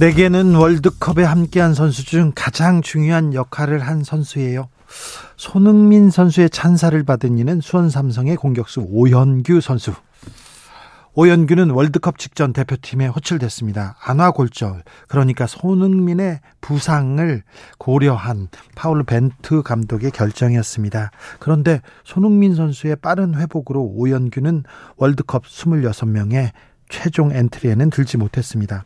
내게는 월드컵에 함께한 선수 중 가장 중요한 역할을 한 선수예요. 손흥민 선수의 찬사를 받은 이는 수원 삼성의 공격수 오현규 선수. 오현규는 월드컵 직전 대표팀에 호출됐습니다. 안화 골절, 그러니까 손흥민의 부상을 고려한 파울 벤트 감독의 결정이었습니다. 그런데 손흥민 선수의 빠른 회복으로 오현규는 월드컵 26명의 최종 엔트리에는 들지 못했습니다.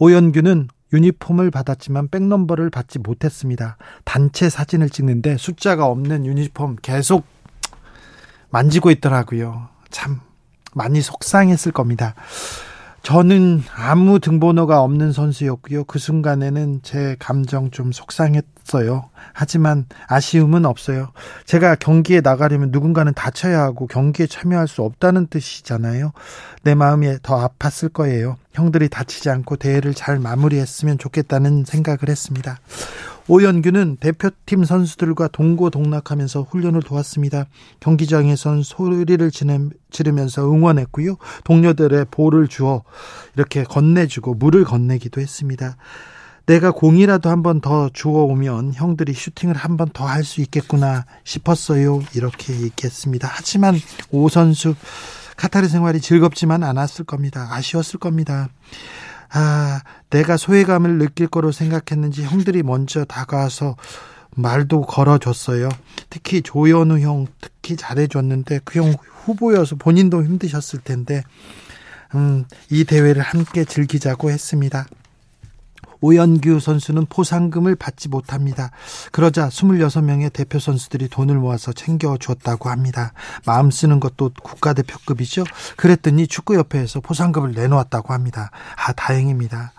오현규는 유니폼을 받았지만 백넘버를 받지 못했습니다. 단체 사진을 찍는데 숫자가 없는 유니폼 계속 만지고 있더라고요. 참 많이 속상했을 겁니다. 저는 아무 등번호가 없는 선수였고요. 그 순간에는 제 감정 좀 속상했어요. 하지만 아쉬움은 없어요. 제가 경기에 나가려면 누군가는 다쳐야 하고 경기에 참여할 수 없다는 뜻이잖아요. 내 마음이 더 아팠을 거예요. 형들이 다치지 않고 대회를 잘 마무리했으면 좋겠다는 생각을 했습니다. 오연규는 대표팀 선수들과 동고동락하면서 훈련을 도왔습니다. 경기장에선 소리를 지르면서 응원했고요. 동료들의 볼을 주어 이렇게 건네주고 물을 건네기도 했습니다. 내가 공이라도 한 번 더 주워오면 형들이 슈팅을 한 번 더 할 수 있겠구나 싶었어요. 이렇게 얘기했습니다. 하지만 오 선수 카타르 생활이 즐겁지만 않았을 겁니다. 아쉬웠을 겁니다. 아, 내가 소외감을 느낄 거로 생각했는지 형들이 먼저 다가와서 말도 걸어줬어요. 특히 조현우 형 특히 잘해줬는데 그 형 후보여서 본인도 힘드셨을 텐데 음, 이 대회를 함께 즐기자고 했습니다. 오연규 선수는 포상금을 받지 못합니다. 그러자 26명의 대표 선수들이 돈을 모아서 챙겨줬다고 합니다. 마음 쓰는 것도 국가대표급이죠. 그랬더니 축구협회에서 포상금을 내놓았다고 합니다. 아, 다행입니다.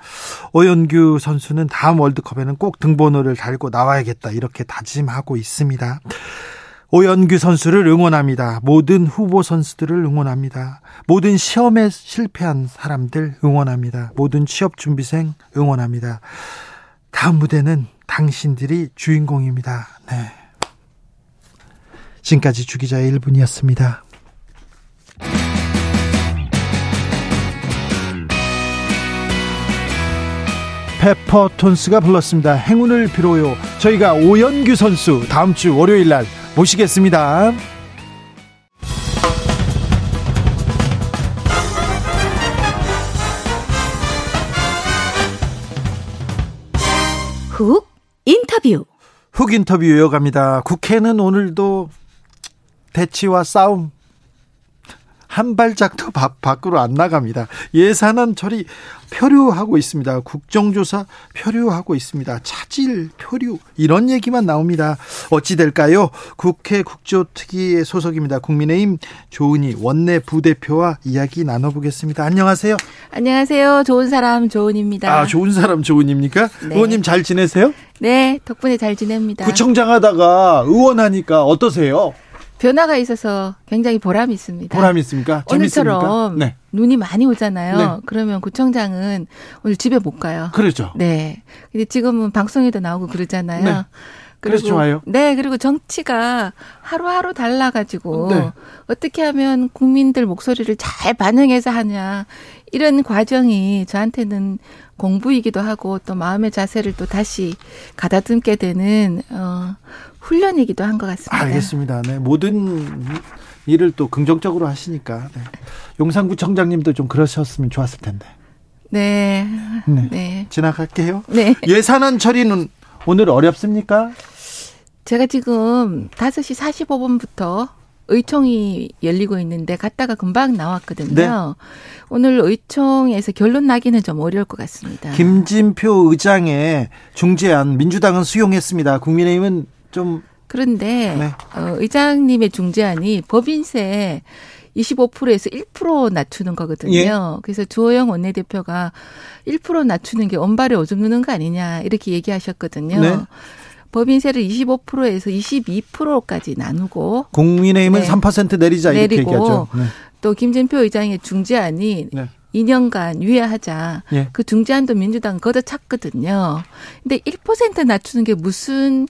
오연규 선수는 다음 월드컵에는 꼭 등번호를 달고 나와야겠다. 이렇게 다짐하고 있습니다. 오연규 선수를 응원합니다. 모든 후보 선수들을 응원합니다. 모든 시험에 실패한 사람들 응원합니다. 모든 취업 준비생 응원합니다. 다음 무대는 당신들이 주인공입니다. 네. 지금까지 주기자의 1분이었습니다. 페퍼톤스가 불렀습니다. 행운을 빌어요. 저희가 오연규 선수 다음 주 월요일 날 모시겠습니다. 훅 인터뷰. 훅 인터뷰 이어갑니다. 국회는 오늘도 대치와 싸움 한 발짝도 밖으로 안 나갑니다. 예산안 처리 표류하고 있습니다. 국정조사 표류하고 있습니다. 차질 표류 이런 얘기만 나옵니다. 어찌 될까요? 국회 국조특위의 소속입니다. 국민의힘 조은희 원내 부대표와 이야기 나눠보겠습니다. 안녕하세요. 안녕하세요. 좋은 사람 조은입니다. 아 좋은 사람 조은입니까? 네. 의원님 잘 지내세요? 네 덕분에 잘 지냅니다. 구청장 하다가 의원하니까 어떠세요? 변화가 있어서 굉장히 보람이 있습니다. 보람 있습니까? 오늘처럼 네. 눈이 많이 오잖아요. 네. 그러면 구청장은 오늘 집에 못 가요. 그렇죠. 네. 근데 지금은 방송에도 나오고 그러잖아요. 네. 그래서 좋아요. 네, 그리고 정치가 하루하루 달라가지고 네. 어떻게 하면 국민들 목소리를 잘 반영해서 하냐 이런 과정이 저한테는 공부이기도 하고 또 마음의 자세를 또 다시 가다듬게 되는 어 훈련이기도 한 것 같습니다. 알겠습니다. 네. 모든 일을 또 긍정적으로 하시니까 네. 용산구청장님도 좀 그러셨으면 좋았을 텐데. 네. 네. 네. 지나갈게요. 네. 예산안 처리는 오늘 어렵습니까? 제가 지금 5시 45분부터 의총이 열리고 있는데 갔다가 금방 나왔거든요. 네. 오늘 의총에서 결론 나기는 좀 어려울 것 같습니다. 김진표 의장의 중재안 민주당은 수용했습니다. 국민의힘은 좀 그런데 네. 어, 의장님의 중재안이 법인세 25%에서 1% 낮추는 거거든요. 예. 그래서 주호영 원내대표가 1% 낮추는 게 원발에 오줌 누는 거 아니냐 이렇게 얘기하셨거든요. 네. 법인세를 25%에서 22%까지 나누고 국민의힘은 네. 3% 내리자 이렇게 내리고 얘기하죠. 네. 또 김진표 의장의 중재안이 네. 2년간 유예하자. 예. 그 중재안도 민주당 걷어찼거든요. 근데 1% 낮추는 게 무슨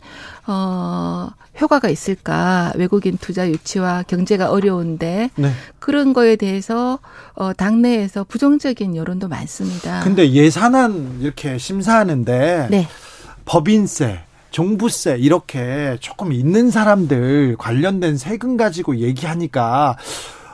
어 효과가 있을까? 외국인 투자 유치와 경제가 어려운데 네. 그런 거에 대해서 어 당내에서 부정적인 여론도 많습니다. 근데 예산안 이렇게 심사하는데 네. 법인세 종부세 이렇게 조금 있는 사람들 관련된 세금 가지고 얘기하니까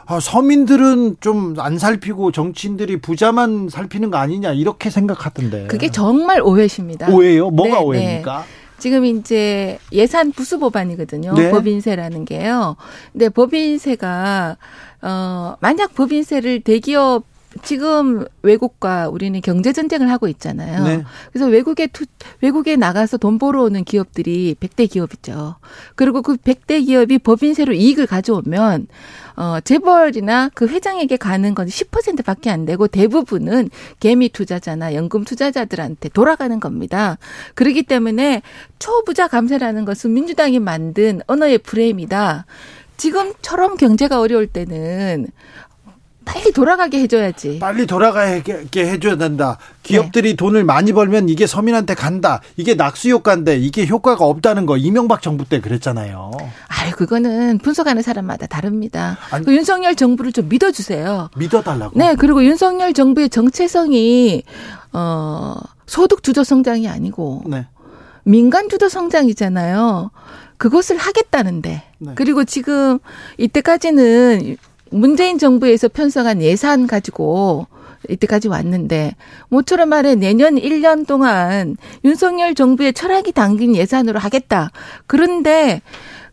아, 서민들은 좀 안 살피고 정치인들이 부자만 살피는 거 아니냐 이렇게 생각하던데. 그게 정말 오해십니다. 오해요? 뭐가 네, 네. 오해입니까? 네. 지금 이제 예산 부수 법안이거든요. 네. 법인세라는 게요. 근데 법인세가 어 만약 법인세를 대기업 지금 외국과 우리는 경제 전쟁을 하고 있잖아요. 네. 그래서 외국에 투, 외국에 나가서 돈 벌어오는 기업들이 100대 기업이죠. 그리고 그 100대 기업이 법인세로 이익을 가져오면 어 재벌이나 그 회장에게 가는 건 10%밖에 안 되고 대부분은 개미 투자자나 연금 투자자들한테 돌아가는 겁니다. 그렇기 때문에 초부자 감세라는 것은 민주당이 만든 언어의 프레임이다. 지금처럼 경제가 어려울 때는 빨리 돌아가게 해줘야지. 빨리 돌아가게 해줘야 된다. 기업들이 네. 돈을 많이 벌면 이게 서민한테 간다. 이게 낙수 효과인데 이게 효과가 없다는 거 이명박 정부 때 그랬잖아요. 아, 그거는 분석하는 사람마다 다릅니다. 아니, 그 윤석열 정부를 좀 믿어주세요. 믿어달라고. 네, 그리고 윤석열 정부의 정체성이 어 소득 주도 성장이 아니고 네. 민간 주도 성장이잖아요. 그것을 하겠다는데. 네. 그리고 지금 이때까지는 문재인 정부에서 편성한 예산 가지고 이때까지 왔는데 모처럼 말해 내년 1년 동안 윤석열 정부의 철학이 담긴 예산으로 하겠다. 그런데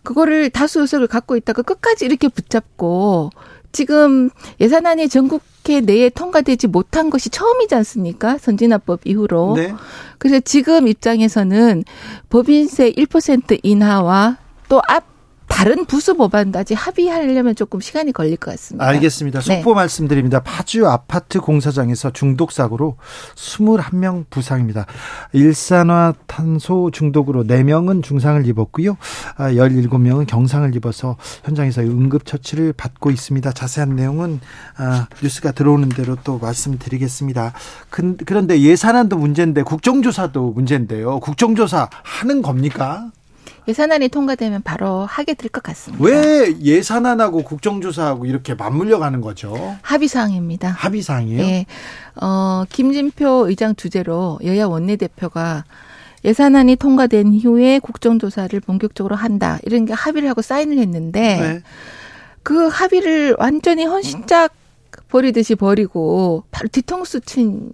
그거를 다수 의석을 갖고 있다가 끝까지 이렇게 붙잡고 지금 예산안이 전국회 내에 통과되지 못한 것이 처음이지 않습니까? 선진화법 이후로. 네. 그래서 지금 입장에서는 법인세 1% 인하와 또 앞 다른 부수 법안까지 합의하려면 조금 시간이 걸릴 것 같습니다. 알겠습니다. 네. 속보 네. 말씀드립니다. 파주 아파트 공사장에서 중독 사고로 21명 부상입니다. 일산화탄소 중독으로 4명은 중상을 입었고요. 17명은 아, 경상을 입어서 현장에서 응급 처치를 받고 있습니다. 자세한 내용은 아, 뉴스가 들어오는 대로 또 말씀드리겠습니다. 그런데 예산안도 문제인데 국정조사도 문제인데요. 국정조사 하는 겁니까? 예산안이 통과되면 바로 하게 될 것 같습니다. 왜 예산안하고 국정조사하고 이렇게 맞물려 가는 거죠? 합의사항입니다. 합의사항이에요? 네. 어, 김진표 의장 주재로 여야 원내대표가 예산안이 통과된 이후에 국정조사를 본격적으로 한다. 이런 게 합의를 하고 사인을 했는데 네. 그 합의를 완전히 헌신짝 버리듯이 버리고 바로 뒤통수 친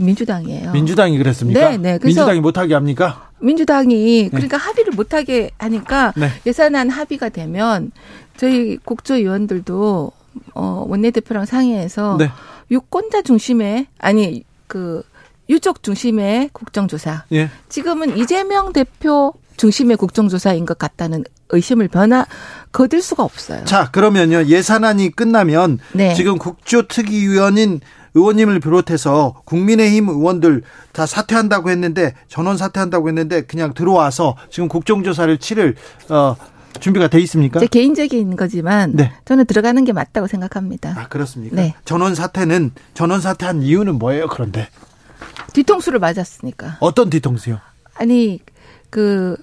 민주당이에요. 민주당이 그랬습니까? 네, 네. 민주당이 못하게 합니까? 민주당이 네. 그러니까 네. 합의를 못하게 하니까 네. 예산안 합의가 되면 저희 국조위원들도 어 원내대표랑 상의해서 네. 유권자 중심의 아니 그 유족 중심의 국정조사. 예. 지금은 이재명 대표 중심의 국정조사인 것 같다는 의심을 변화 거둘 수가 없어요. 자, 그러면요. 예산안이 끝나면 네. 지금 국조특위위원인 의원님을 비롯해서 국민의힘 의원들 다 사퇴한다고 했는데 전원 사퇴한다고 했는데 그냥 들어와서 지금 국정조사를 치를 어 준비가 돼 있습니까? 제 개인적인 거지만 네. 저는 들어가는 게 맞다고 생각합니다. 아 그렇습니까? 네. 전원 사퇴는 전원 사퇴한 이유는 뭐예요? 그런데 뒤통수를 맞았으니까. 어떤 뒤통수요? 아니 그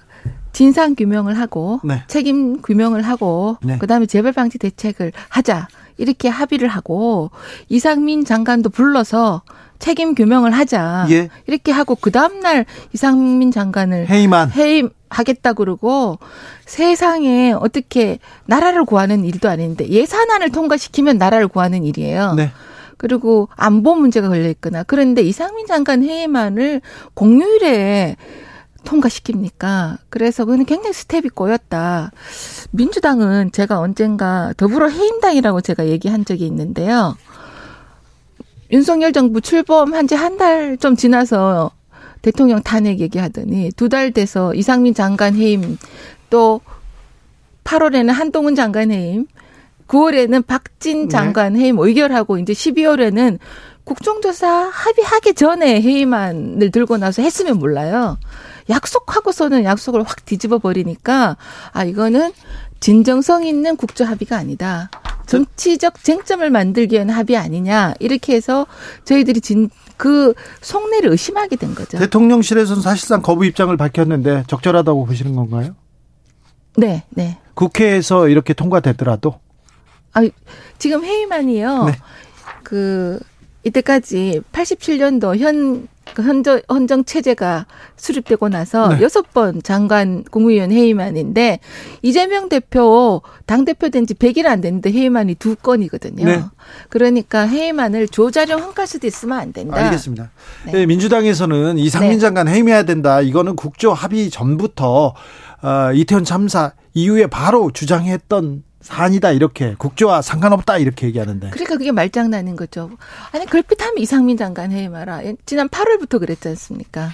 진상 규명을 하고 네. 책임 규명을 하고 네. 그다음에 재발 방지 대책을 하자. 이렇게 합의를 하고 이상민 장관도 불러서 책임 규명을 하자. 예. 이렇게 하고 그 다음 날 이상민 장관을 해임한 해임 하겠다 그러고 세상에 어떻게 나라를 구하는 일도 아닌데 예산안을 통과시키면 나라를 구하는 일이에요. 네. 그리고 안보 문제가 걸려 있거나 그런데 이상민 장관 해임안을 공휴일에 통과시킵니까? 그래서 그는 굉장히 스텝이 꼬였다. 민주당은 제가 언젠가 더불어 해임당이라고 제가 얘기한 적이 있는데요. 윤석열 정부 출범한 지 한 달 좀 지나서 대통령 탄핵 얘기하더니 두 달 돼서 이상민 장관 해임 또 8월에는 한동훈 장관 해임 9월에는 박진 장관 네. 해임 의결하고 이제 12월에는 국정조사 합의하기 전에 회의만을 들고 나서 했으면 몰라요. 약속하고서는 약속을 확 뒤집어 버리니까 아 이거는 진정성 있는 국조 합의가 아니다. 정치적 쟁점을 만들기 위한 합의 아니냐 이렇게 해서 저희들이 진 그 속내를 의심하게 된 거죠. 대통령실에서는 사실상 거부 입장을 밝혔는데 적절하다고 보시는 건가요? 네, 네. 국회에서 이렇게 통과되더라도 아 지금 회의만이요. 네. 그 이때까지 87년도 현 헌정, 헌정 체제가 수립되고 나서 네. 여섯 번 장관 국무위원 회의만인데 이재명 대표 당 대표 된 지 100일 안 됐는데 회의만이 두 건이거든요. 네. 그러니까 회의만을 조자령 한가스도 있으면 안 된다. 알겠습니다. 네. 네, 민주당에서는 이상민 네. 장관 해임해야 된다. 이거는 국조 합의 전부터 어, 이태원 참사 이후에 바로 주장했던 사안이다 이렇게 국조와 상관없다 이렇게 얘기하는데. 그러니까 그게 말장난인 거죠. 아니 걸핏하면 이상민 장관 해임하라. 지난 8월부터 그랬지 않습니까?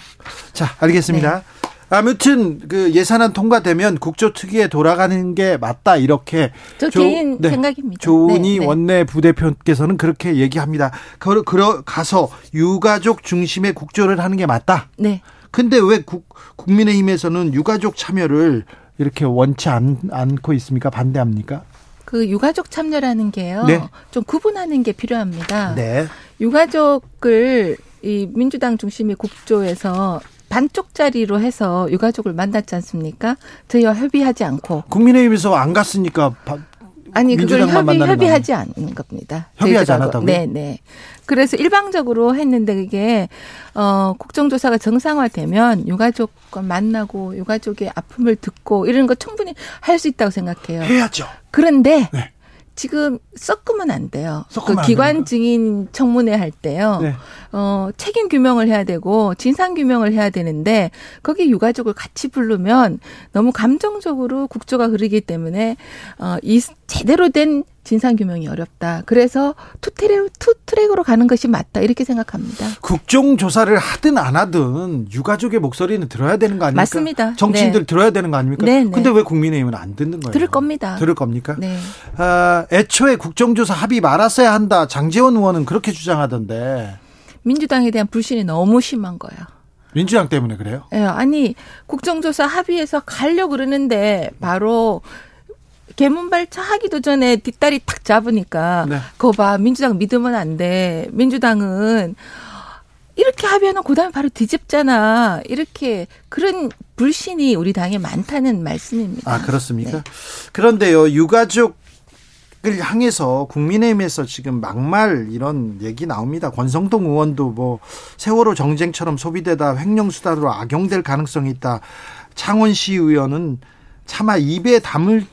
자 알겠습니다. 네. 아무튼 그 예산안 통과되면 국조 특위에 돌아가는 게 맞다 이렇게 저 조, 개인 네, 생각입니다. 조은희 네, 네. 원내 부대표께서는 그렇게 얘기합니다. 그, 그 가서 유가족 중심의 국조를 하는 게 맞다. 네. 근데 왜 국, 국민의힘에서는 유가족 참여를 이렇게 원치 않, 않고 있습니까? 반대합니까? 그 유가족 참여라는 게요. 네. 좀 구분하는 게 필요합니다. 네. 유가족을 이 민주당 중심의 국조에서 반쪽짜리로 해서 유가족을 만났지 않습니까? 저희와 협의하지 않고. 국민의힘에서 안 갔으니까 아니 그걸 협의 협의하지 않는 겁니다. 협의하지 않았다고요? 네, 네. 그래서 일방적으로 했는데 그게 어 국정조사가 정상화되면 유가족과 만나고 유가족의 아픔을 듣고 이런 거 충분히 할 수 있다고 생각해요. 해야죠. 그런데 네. 지금 섞으면 안 돼요. 그 기관 증인 청문회 할 때요. 네. 어, 책임 규명을 해야 되고 진상 규명을 해야 되는데 거기 유가족을 같이 부르면 너무 감정적으로 국조가 흐르기 때문에 어, 이 제대로 된 진상 규명이 어렵다. 그래서 투트랙 투트랙으로 가는 것이 맞다. 이렇게 생각합니다. 국정 조사를 하든 안 하든 유가족의 목소리는 들어야 되는 거 아닙니까? 맞습니다. 정치인들 네. 들어야 되는 거 아닙니까? 네, 네. 근데 왜 국민의힘은 안 듣는 거예요? 들을 겁니다. 들을 겁니까? 네. 아, 애초에 국정조사 합의 말았어야 한다. 장재원 의원은 그렇게 주장하던데. 민주당에 대한 불신이 너무 심한 거예요. 민주당 때문에 그래요? 예, 아니 국정조사 합의해서 가려 그러는데 바로 개문발차 하기도 전에 뒷다리 탁 잡으니까 네. 그거 봐 민주당 믿으면 안 돼. 민주당은 이렇게 합의하면 그다음에 바로 뒤집잖아. 이렇게 그런 불신이 우리 당에 많다는 말씀입니다. 아 그렇습니까? 네. 그런데요 유가족 을 향해서 국민의힘에서 지금 막말 이런 얘기 나옵니다. 권성동 의원도 뭐 세월호 정쟁처럼 소비되다 횡령수단으로 악용될 가능성이 있다. 창원시 의원은 차마 입에 담을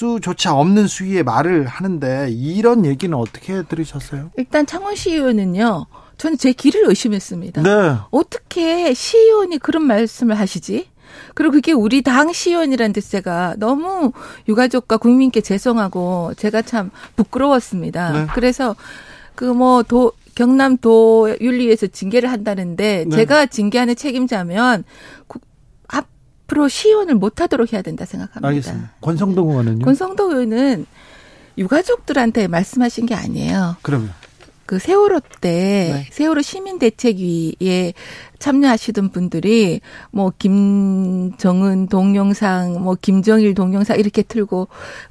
수조차 없는 수위의 말을 하는데 이런 얘기는 어떻게 들으셨어요? 일단 창원 시 의원은요. 저는 제 길을 의심했습니다. 네. 어떻게 시의원이 그런 말씀을 하시지? 그리고 그게 우리 당 시의원이라는 데 제가 너무 유가족과 국민께 죄송하고 제가 참 부끄러웠습니다. 네. 그래서 그뭐 도 경남도 윤리위에서 징계를 한다는데 네. 제가 징계하는 책임자면 앞으로 시의원을 못하도록 해야 된다 생각합니다. 알겠습니다. 권성동 의원은요? 권성동 의원은 유가족들한테 말씀하신 게 아니에요. 그러면 그 세월호 때 네. 세월호 시민 대책위에 참여하시던 분들이 뭐 김정은 동영상, 뭐 김정일 동영상 이렇게 틀고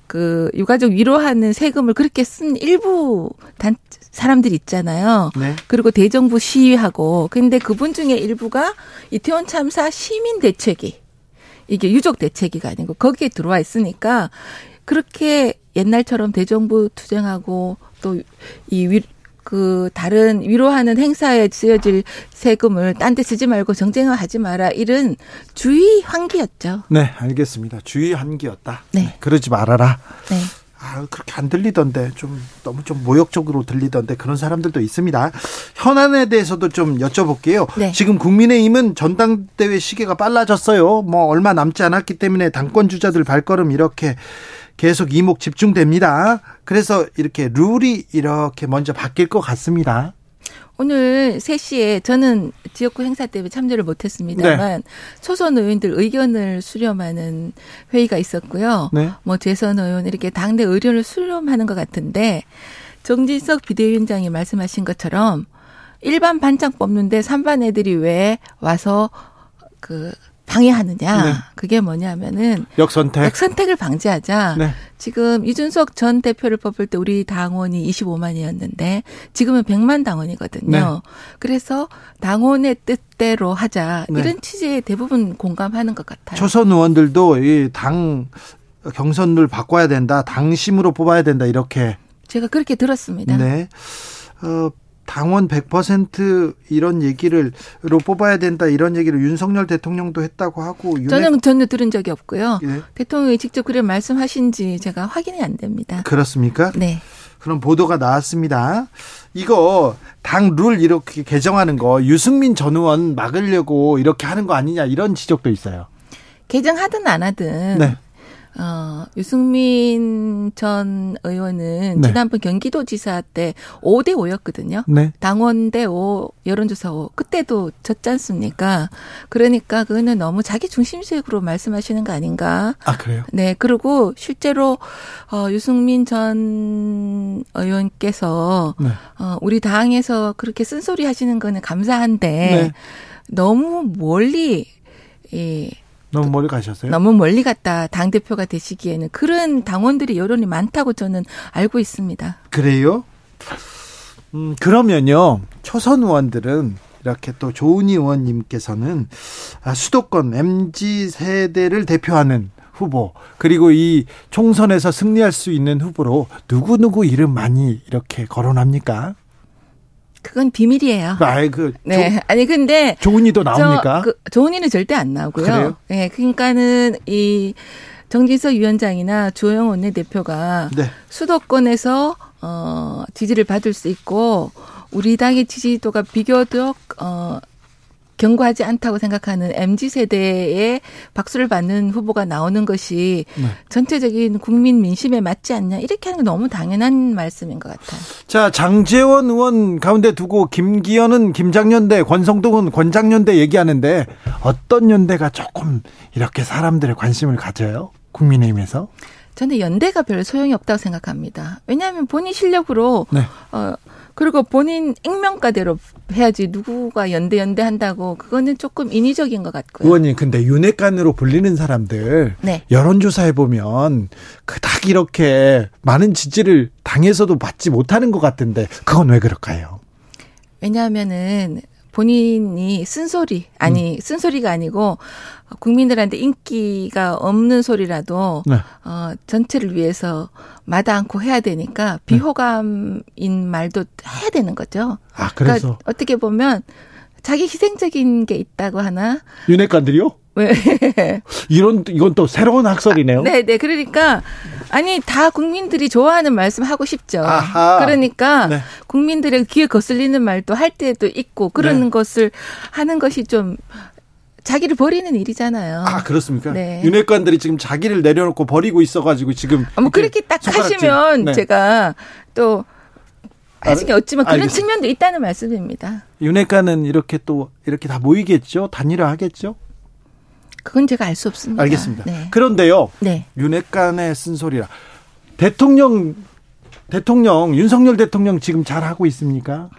그 유가족 위로하는 세금을 그렇게 쓴 일부 단 사람들 있잖아요. 네. 그리고 대정부 시위하고 근데 그분 중에 일부가 이태원 참사 시민 대책위 이게 유족 대책위가 아니고 거기에 들어와 있으니까 그렇게 옛날처럼 대정부 투쟁하고 또이 그 다른 위로하는 행사에 쓰여질 세금을 딴 데 쓰지 말고 정쟁화하지 마라 이런 주의 환기였죠. 네, 알겠습니다. 주의 환기였다. 네. 네 그러지 말아라. 네. 아, 그렇게 안 들리던데 좀 너무 좀 모욕적으로 들리던데 그런 사람들도 있습니다. 현안에 대해서도 좀 여쭤볼게요. 네. 지금 국민의힘은 전당대회 시계가 빨라졌어요. 뭐 얼마 남지 않았기 때문에 당권 주자들 발걸음 이렇게 계속 이목 집중됩니다. 그래서 이렇게 룰이 이렇게 먼저 바뀔 것 같습니다. 오늘 3시에 저는 지역구 행사 때문에 참여를 못했습니다만 네. 초선 의원들 의견을 수렴하는 회의가 있었고요. 네. 뭐 재선 의원 이렇게 당내 의견을 수렴하는 것 같은데 정진석 비대위원장이 말씀하신 것처럼 일반 반장 뽑는데 3반 애들이 왜 와서 그 방해하느냐. 네. 그게 뭐냐면은 역선택. 역선택을 방지하자. 네. 지금 이준석 전 대표를 뽑을 때 우리 당원이 25만이었는데 지금은 100만 당원이거든요. 네. 그래서 당원의 뜻대로 하자. 네. 이런 취지에 대부분 공감하는 것 같아요. 초선 의원들도 이 당 경선을 바꿔야 된다. 당심으로 뽑아야 된다. 이렇게 제가 그렇게 들었습니다. 네. 어, 당원 100% 이런 얘기를 로 뽑아야 된다 이런 얘기를 윤석열 대통령도 했다고 하고 저는 전혀 들은 적이 없고요. 예. 대통령이 직접 그래 말씀하신지 제가 확인이 안 됩니다. 그렇습니까? 네. 그런 보도가 나왔습니다. 이거 당 룰 이렇게 개정하는 거 유승민 전 의원 막으려고 이렇게 하는 거 아니냐 이런 지적도 있어요. 개정하든 안 하든 네. 어, 유승민 전 의원은 네. 지난번 경기도지사 때 5대 5였거든요. 네. 당원 대 5, 여론조사 5. 그때도 졌지 않습니까? 그러니까 그거는 너무 자기 중심식으로 말씀하시는 거 아닌가. 아, 그래요? 네. 그리고 실제로, 어, 유승민 전 의원께서, 네. 어, 우리 당에서 그렇게 쓴소리 하시는 거는 감사한데, 네. 너무 멀리, 이, 너무 멀리 가셨어요? 너무 멀리 갔다 당 대표가 되시기에는 그런 당원들이 여론이 많다고 저는 알고 있습니다. 그래요? 음, 그러면요 초선 의원들은 이렇게 또 조은희 의원님께서는 아, 수도권 mz 세대를 대표하는 후보 그리고 이 총선에서 승리할 수 있는 후보로 누구 누구 이름 많이 이렇게 거론합니까? 그건 비밀이에요. 아이 그 네. 조, 아니 근데 조은이도 나옵니까? 저, 그, 조은이는 절대 안 나오고요. 그래요? 네, 그러니까는 이 정진석 위원장이나 조영 원내대표가 네. 수도권에서 어 지지를 받을 수 있고 우리 당의 지지도가 비교적 어 견고하지 않다고 생각하는 MZ 세대의 박수를 받는 후보가 나오는 것이 네. 전체적인 국민 민심에 맞지 않냐 이렇게 하는 게 너무 당연한 말씀인 것 같아요. 자 장재원 의원 가운데 두고 김기현은 김장연대, 권성동은 권장연대 얘기하는데 어떤 연대가 조금 이렇게 사람들의 관심을 가져요? 국민의힘에서? 저는 연대가 별 소용이 없다고 생각합니다. 왜냐하면 본인 실력으로 네. 어 그리고 본인 익명가대로 해야지 누구가 연대 연대 한다고 그거는 조금 인위적인 것 같고요. 의원님 근데 윤핵관으로 불리는 사람들 네. 여론조사해 보면 그닥 이렇게 많은 지지를 당에서도 받지 못하는 것 같은데 그건 왜 그럴까요? 왜냐하면은 본인이 쓴소리 아니 음. 쓴소리가 아니고 국민들한테 인기가 없는 소리라도 네. 어 전체를 위해서 마다 않고 해야 되니까 네. 비호감인 네. 말도 해야 되는 거죠. 아 그래서 그러니까 어떻게 보면 자기 희생적인 게 있다고 하나? 윤핵관들이요? 왜? 이런 이건 또 새로운 학설이네요. 아, 네, 네. 그러니까 아니 다 국민들이 좋아하는 말씀 하고 싶죠. 아하. 그러니까 네. 국민들의 귀에 거슬리는 말도 할 때도 있고 그러는 네. 것을 하는 것이 좀 자기를 버리는 일이잖아요. 아 그렇습니까? 네. 윤핵관들이 지금 자기를 내려놓고 버리고 있어가지고 지금 아, 뭐 그렇게 딱 하시면 네. 제가 또 나중에 없지만 그런 알겠습니다. 측면도 있다는 말씀입니다. 윤핵관은 이렇게 또 이렇게 다 모이겠죠? 단일화하겠죠? 그건 제가 알 수 없습니다. 알겠습니다. 네. 그런데요. 네. 윤핵관의 쓴소리라 대통령 대통령 윤석열 대통령 지금 잘 하고 있습니까?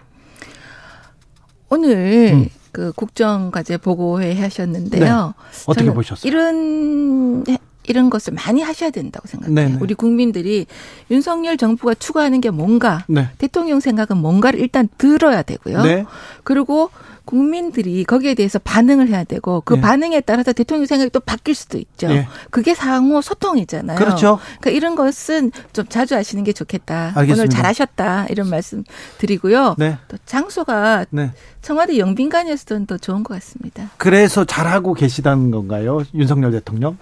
오늘 음. 그 국정과제 보고회 하셨는데요. 네. 어떻게 보셨어요? 이런 이런 것을 많이 하셔야 된다고 생각해요. 네네. 우리 국민들이 윤석열 정부가 추구하는 게 뭔가, 네. 대통령 생각은 뭔가를 일단 들어야 되고요. 네. 그리고 국민들이 거기에 대해서 반응을 해야 되고 그 네. 반응에 따라서 대통령 생각이 또 바뀔 수도 있죠. 네. 그게 상호 소통이잖아요. 그렇죠. 그러니까 이런 것은 좀 자주 하시는 게 좋겠다. 알겠습니다. 오늘 잘하셨다 이런 말씀 드리고요. 네. 또 장소가 네. 청와대 영빈관이었던 더 좋은 것 같습니다. 그래서 잘하고 계시다는 건가요, 윤석열 대통령?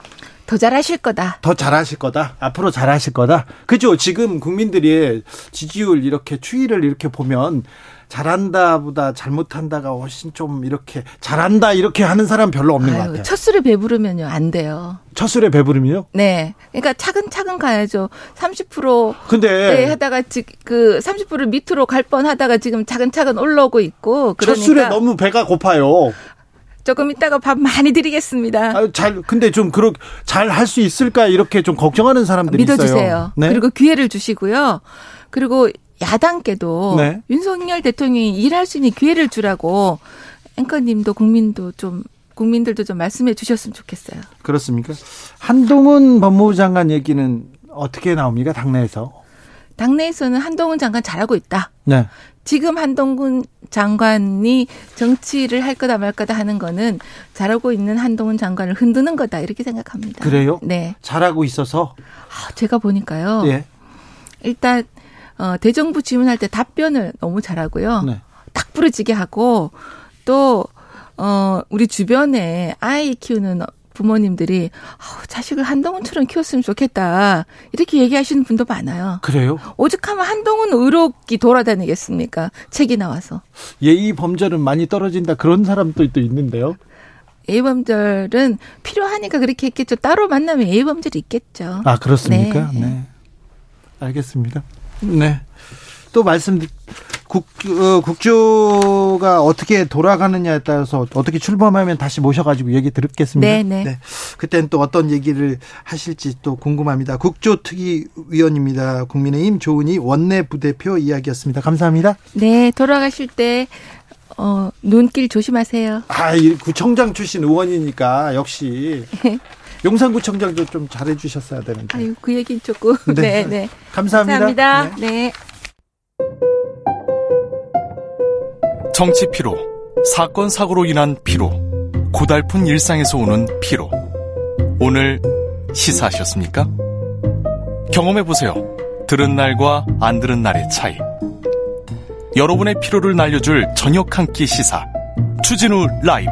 더 잘하실 거다. 더 잘하실 거다. 앞으로 잘하실 거다. 그죠? 지금 국민들이 지지율 이렇게 추이를 이렇게 보면 잘한다보다 잘못한다가 훨씬 좀 이렇게 잘한다 이렇게 하는 사람 별로 없는 아유, 것 같아요. 첫 술에 배부르면요 안 돼요. 첫 술에 배부르면요? 네. 그러니까 차근차근 가야죠. 30% 근데 네, 하다가 그 30% 밑으로 갈 뻔하다가 지금 차근차근 올라오고 있고 그러니까 첫 술에 너무 배가 고파요. 조금 이따가 밥 많이 드리겠습니다. 아, 잘 근데 좀 그렇 잘할 수 있을까 이렇게 좀 걱정하는 사람들이 믿어주세요. 있어요. 믿어주세요. 네? 그리고 기회를 주시고요. 그리고 야당께도 네. 윤석열 대통령이 일할 수 있는 기회를 주라고 앵커님도 국민도 좀 국민들도 좀 말씀해 주셨으면 좋겠어요. 그렇습니까? 한동훈 법무부 장관 얘기는 어떻게 나옵니까? 당내에서? 당내에서는 한동훈 장관 잘하고 있다. 네. 지금 한동훈 장관이 정치를 할 거다 말 거다 하는 거는 잘하고 있는 한동훈 장관을 흔드는 거다 이렇게 생각합니다. 그래요? 네. 잘하고 있어서 아, 제가 보니까요. 예. 일단 어, 대정부 질문할 때 답변을 너무 잘하고요. 네. 딱 부러지게 하고 또 어, 우리 주변에 아이 키우는 부모님들이 어, 자식을 한동훈처럼 키웠으면 좋겠다 이렇게 얘기하시는 분도 많아요. 그래요? 오죽하면 한동훈 의혹이 돌아다니겠습니까? 책이 나와서 예의 범절은 많이 떨어진다 그런 사람도 또 있는데요. 예의 범절은 필요하니까 그렇게 했겠죠. 따로 만나면 예의 범절이 있겠죠. 아 그렇습니까? 네. 네. 알겠습니다. 네. 또 말씀 국, 어, 국조가 어떻게 돌아가느냐에 따라서 어떻게 출범하면 다시 모셔가지고 얘기 들었겠습니다. 네, 네. 네. 그때는 또 어떤 얘기를 하실지 또 궁금합니다. 국조특위위원입니다. 국민의힘 조은희 원내 부대표 이야기였습니다. 감사합니다. 네, 돌아가실 때 어, 눈길 조심하세요. 아, 구청장 출신 의원이니까 역시 용산구청장도 좀 잘해주셨어야 되는데. 아유, 그 얘기는 조금. 네, 네. 네. 감사합니다. 감사합니다. 네. 네. 정치 피로, 사건 사고로 인한 피로, 고달픈 일상에서 오는 피로. 오늘 시사하셨습니까? 경험해 보세요. 들은 날과 안 들은 날의 차이. 여러분의 피로를 날려줄 저녁 한 끼 시사. 추진우 라이브.